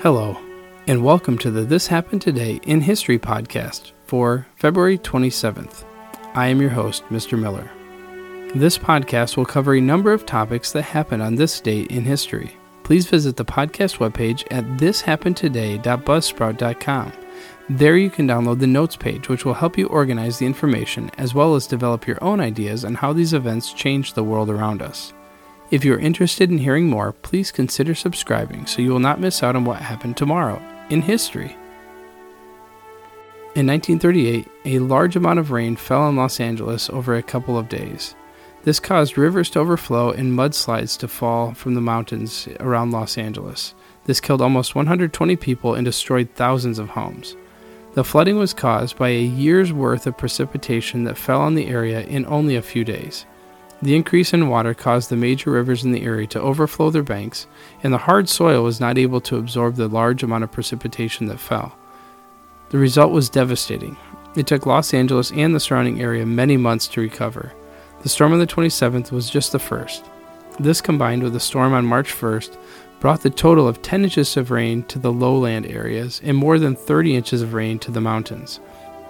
Hello, and welcome to the This Happened Today in History podcast for February 27th. I am your host, Mr. Miller. This podcast will cover a number of topics that happened on this date in history. Please visit the podcast webpage at thishappenedtoday.buzzsprout.com. There you can download the notes page, which will help you organize the information as well as develop your own ideas on how these events change the world around us. If you are interested in hearing more, please consider subscribing so you will not miss out on what happened tomorrow in history. In 1938, a large amount of rain fell in Los Angeles over a couple of days. This caused rivers to overflow and mudslides to fall from the mountains around Los Angeles. This killed almost 120 people and destroyed thousands of homes. The flooding was caused by a year's worth of precipitation that fell on the area in only a few days. The increase in water caused the major rivers in the area to overflow their banks, and the hard soil was not able to absorb the large amount of precipitation that fell. The result was devastating. It took Los Angeles and the surrounding area many months to recover. The storm on the 27th was just the first. This combined with the storm on March 1st brought the total of 10 inches of rain to the lowland areas and more than 30 inches of rain to the mountains.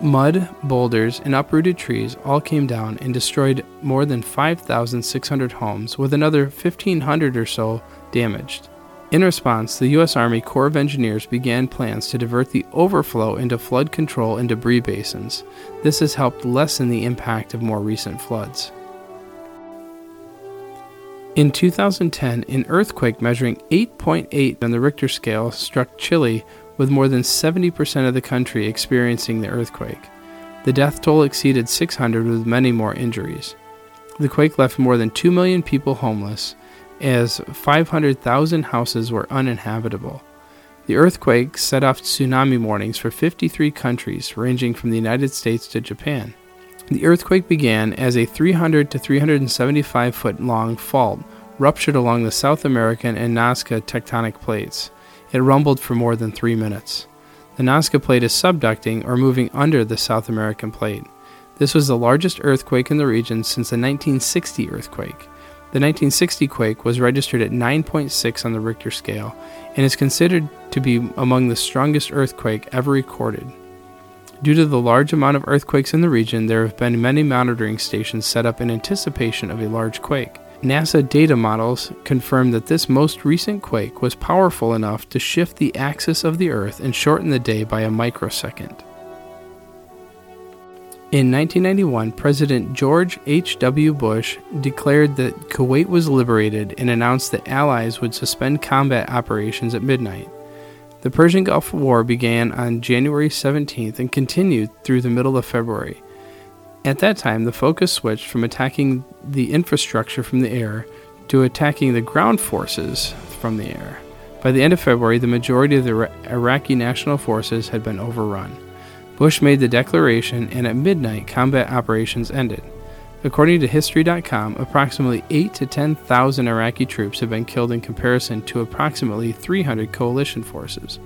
Mud, boulders, and uprooted trees all came down and destroyed more than 5,600 homes, with another 1,500 or so damaged. In response, the U.S. Army Corps of Engineers began plans to divert the overflow into flood control and debris basins. This has helped lessen the impact of more recent floods. In 2010, an earthquake measuring 8.8 on the Richter scale struck Chile with more than 70% of the country experiencing the earthquake. The death toll exceeded 600 with many more injuries. The quake left more than 2 million people homeless, as 500,000 houses were uninhabitable. The earthquake set off tsunami warnings for 53 countries, ranging from the United States to Japan. The earthquake began as a 300 to 375 foot long fault ruptured along the South American and Nazca tectonic plates. It rumbled for more than three minutes. The Nazca plate is subducting or moving under the South American plate. This was the largest earthquake in the region since the 1960 earthquake. The 1960 quake was registered at 9.6 on the Richter scale and is considered to be among the strongest earthquake ever recorded. Due to the large amount of earthquakes in the region, there have been many monitoring stations set up in anticipation of a large quake. NASA data models confirm that this most recent quake was powerful enough to shift the axis of the Earth and shorten the day by a microsecond. In 1991, President George H.W. Bush declared that Kuwait was liberated and announced that Allies would suspend combat operations at midnight. The Persian Gulf War began on January 17th and continued through the middle of February. At that time, the focus switched from attacking the infrastructure from the air to attacking the ground forces from the air. By the end of February, the majority of the Iraqi national forces had been overrun. Bush made the declaration, and at midnight, combat operations ended. According to History.com, approximately 8 to 10,000 Iraqi troops have been killed in comparison to approximately 300 coalition forces.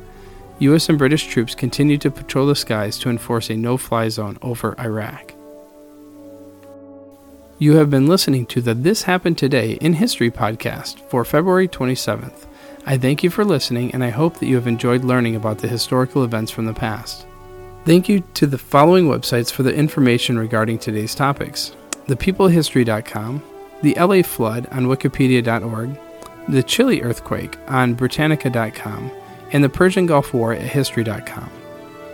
U.S. and British troops continue to patrol the skies to enforce a no fly zone over Iraq. You have been listening to the This Happened Today in History podcast for February 27th. I thank you for listening and I hope that you have enjoyed learning about the historical events from the past. Thank you to the following websites for the information regarding today's topics thepeoplehistory.com, the LA flood on wikipedia.org, the Chile earthquake on britannica.com, and the Persian Gulf War at history.com.